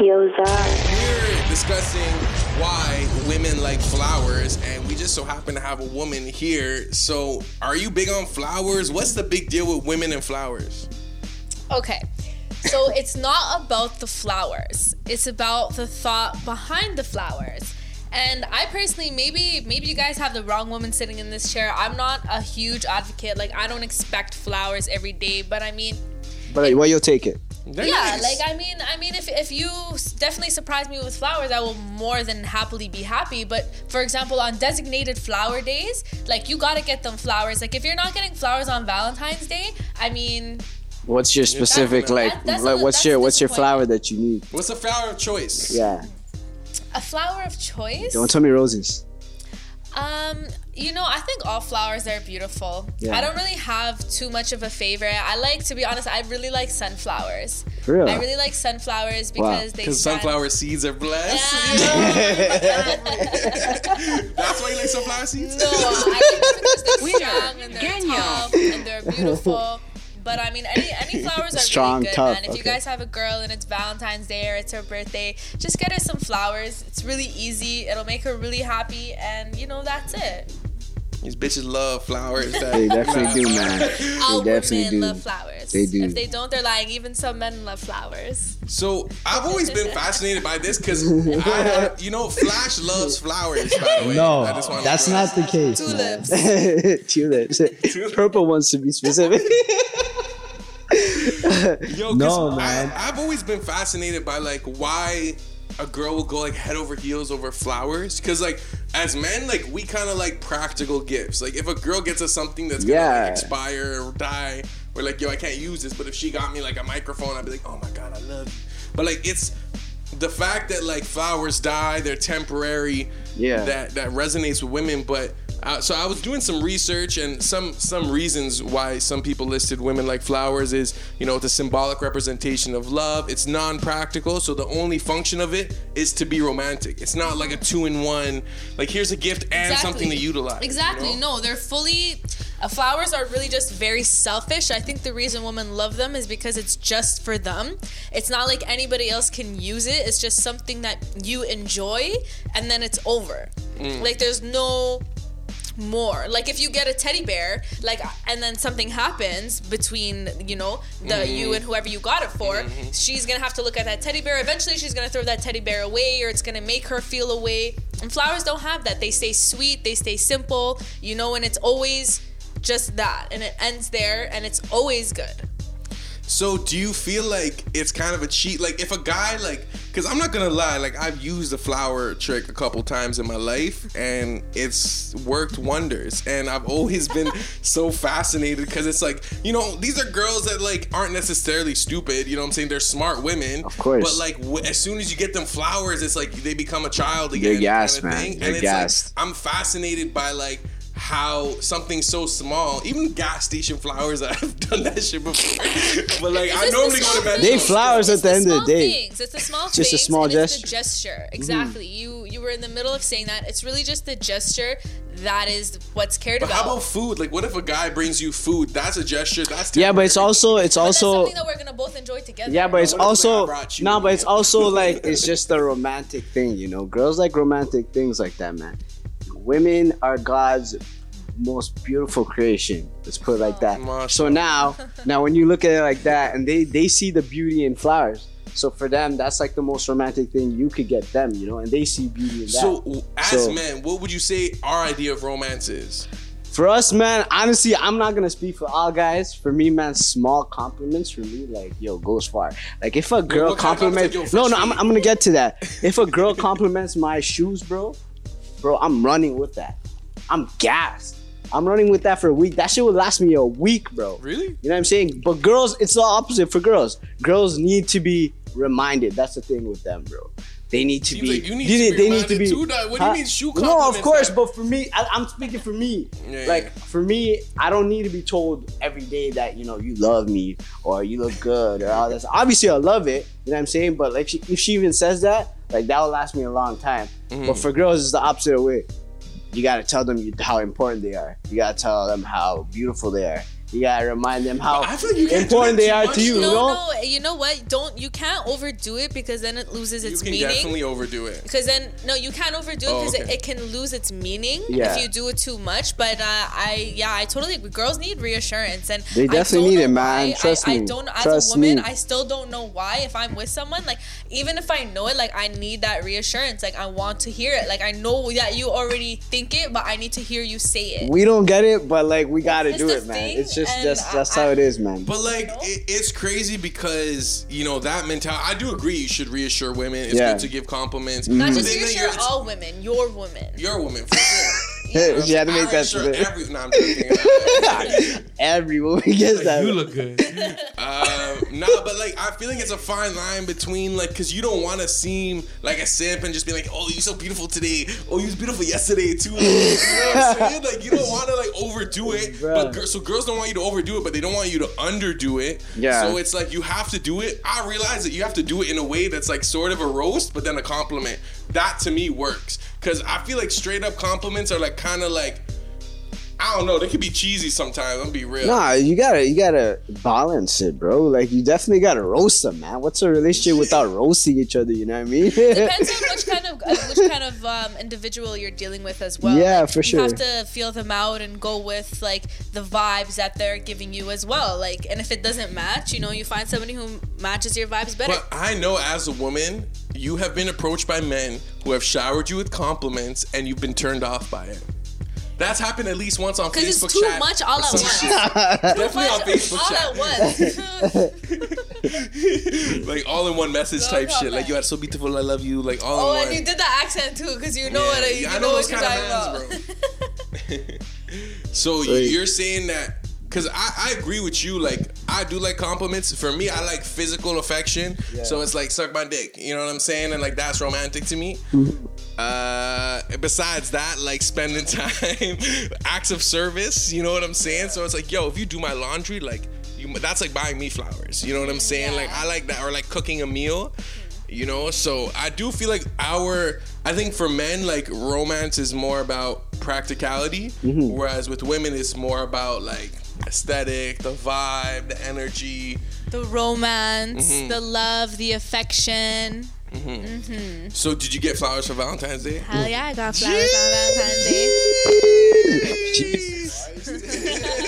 Yoza. We're discussing why women like flowers, and we just so happen to have a woman here. So, are you big on flowers? What's the big deal with women and flowers? Okay. So it's not about the flowers. It's about the thought behind the flowers. And I personally, maybe maybe you guys have the wrong woman sitting in this chair. I'm not a huge advocate. Like I don't expect flowers every day, but I mean, But well, you'll take it. They're yeah, nice. like I mean, I mean, if if you definitely surprise me with flowers, I will more than happily be happy. But for example, on designated flower days, like you gotta get them flowers. Like if you're not getting flowers on Valentine's Day, I mean, What's your specific like? That- that's like a- what's your what's your flower that you need? What's the flower of choice? Yeah. a flower of choice. Don't tell me roses. Um, you know, I think all flowers are beautiful. Yeah. I don't really have too much of a favorite. I like, to be honest, I really like sunflowers. For real? I really like sunflowers because they Because sunflower seeds are blessed. Yeah. That's why you like sunflower seeds? No, I think because they're strong and they're tough and they're beautiful. But I mean, any any flowers are Strong, really good, tough, man. If you guys have a girl and it's Valentine's Day or it's her birthday, just get her some flowers. It's really easy. It'll make her really happy, and you know that's it. These bitches love flowers. They definitely do, man. All They definitely women do. love flowers. They do. If they don't, they're lying. Even some men love flowers. So I've always been fascinated by this because you know Flash loves flowers. By the way, No, I just wanna that's not the case. Tulips. Tulips. Purple ones to be specific. Yo, No, I, man. I've always been fascinated by like why a girl will go like head over heels over flowers. Cause like as men, like we kind of like practical gifts. Like if a girl gets us something that's gonna Yeah. like, expire or die, we're like, yo, I can't use this. But if she got me like a microphone, I'd be like, oh my god, I love you. But like it's the fact that like flowers die, they're temporary. Yeah. That that resonates with women, but. Uh, so I was doing some research and some some reasons why some people listed women like flowers is you know it's a symbolic representation of love. It's non-practical, so the only function of it is to be romantic. It's not like a two-in-one. Like here's a gift and something to utilize. you Exactly. know? No, they're fully. Uh, flowers are really just very selfish. I think the reason women love them is because it's just for them. It's not like anybody else can use it. It's just something that you enjoy, and then it's over. Mm. Like there's no more. Like if you get a teddy bear like and then something happens between you know the Mm-hmm. you and whoever you got it for she's gonna have to look at that teddy bear. Eventually she's gonna throw that teddy bear away or it's gonna make her feel away and flowers don't have that. They stay sweet they stay simple you know and it's always just that. And it ends there and it's always good So do you feel like it's kind of a cheat? Like if a guy like, cause I'm not gonna lie, like I've used the flower trick a couple times in my life and it's worked wonders. And I've always been so fascinated because it's like, you know, these are girls that like aren't necessarily stupid. You know what I'm saying? They're smart women. Of course. But like w- as soon as you get them flowers, it's like they become a child again. They're gassed, kinda man. thing. They're and gassed. like I'm fascinated by like how something so small, even gas station flowers, I've done that shit before. but like I normally the go to small bed. They flowers It's at the end of the day. Things. It's the small Just a small and It's the gesture. gesture. Mm-hmm. Exactly. You you were in the middle of saying that. It's really just the gesture that is what's cared But about. how about food? Like, what if a guy brings you food? That's a gesture. That's Yeah, but it's also it's But that's also something that we're gonna both enjoy together. yeah, but it's What if, like, I also no, but it's also like it's just a romantic thing, you know. Girls like romantic things like that, man. Women are God's most beautiful creation. Let's put it like that. So now, now when you look at it like that, and they they see the beauty in flowers. So for them, that's like the most romantic thing you could get them, you know, and they see beauty in that. So, as So- men, what would you say our idea of romance is? For us, man, honestly, I'm not gonna speak for all guys. For me, man, small compliments for me, like, yo, goes far. Like, if a girl what kind of compliments, compliments? No, no, I'm. I'm gonna get to that. If a girl compliments my shoes, bro, bro, I'm running with that. I'm gassed. I'm running with that for a week. That shit would last me a week, bro. Really? You know what I'm saying? But girls, it's the opposite for girls. Girls need to be reminded. That's the thing with them, bro. They need to Seems be. like you need they, to be they need to be. too. What do you mean shoe No, of course, but for me, I, I'm speaking for me. Yeah, like yeah. for me, I don't need to be told every day that you know you love me or you look good or all this. Obviously, I love it. You know what I'm saying? But like, she, if she even says that, like that will last me a long time. Mm-hmm. But for girls, it's the opposite way. You gotta tell them how important they are. You gotta tell them how beautiful they are. You gotta remind them how like you can't do important they are to you. though. You no, know? no, you know what? Don't you can't overdo it because then it loses its meaning. You can meaning. definitely overdo it. Because then, no, you can't overdo it Oh, because okay. it, it can lose its meaning Yeah. if you do it too much. But uh, I, yeah, I totally agree. Girls need reassurance, and They definitely need it, man. why. Trust I, I me. don't. As Trust a woman, me. I still don't know why. If I'm with someone, like even if I know it, like I need that reassurance. Like I want to hear it. Like I know that you already think it, but I need to hear you say it. We don't get it, but like we gotta It's do the it, man. thing, It's just and that's that's I- how it is, man. But like, know? it, it's crazy because you know that mentality. I do agree. You should reassure women. It's Yeah. good to give compliments. Not But just reassure you're- all women, your woman. You're a woman for sure. She had to make I that reassure split. every. No, I'm joking. Every woman gets that. You look good. uh, nah, but like I feel like it's a fine line between like because you don't want to seem like a simp and just be like, oh, you're so beautiful today. Oh, you was beautiful yesterday too. Like, you know what I'm saying? Like you don't want to like overdo it. Bruh. But so girls don't want you to overdo it, but they don't want you to underdo it. Yeah. So it's like you have to do it. I realize that you have to do it in a way that's like sort of a roast, but then a compliment. That to me works because I feel like straight up compliments are like kind of like. I don't know. They could be cheesy sometimes. I'll be real. Nah, you gotta you gotta balance it, bro. Like you definitely gotta roast them, man. What's a relationship without roasting each other? You know what I mean? Depends on which kind of uh, which kind of um, individual you're dealing with as well. Yeah, Like, for sure. You have to feel them out and go with like the vibes that they're giving you as well. Like, and if it doesn't match, you know, you find somebody who matches your vibes better. But I know as a woman, you have been approached by men who have showered you with compliments and you've been turned off by it. That's happened at least once on Because Facebook it's too chat. much all at once. Definitely on Much Facebook all chat. at once. like all in one message No type shit. comment. Like you are so beautiful, I love you. Like all oh, in and one. you did the accent too, because you know Yeah, what you yeah, I know, know what you're kind talking of about. mans, So Right. you're saying that because I, I agree with you. Like I do like compliments. For me, I like physical affection. So it's like suck my dick. You know what I'm saying? And like that's romantic to me. Uh, besides that, like spending time, acts of service. You know what I'm saying? So it's like, yo, if you do my laundry, like you, that's like buying me flowers. You know what I'm saying? Like I like that, or like cooking a meal. You know, so I do feel like our, I think for men, like romance is more about practicality, whereas with women, it's more about like aesthetic, the vibe, the energy. The romance, Mm-hmm. the love, the affection. So, did you get flowers for Valentine's Day? Hell yeah, I got flowers on Valentine's Day. Jeez.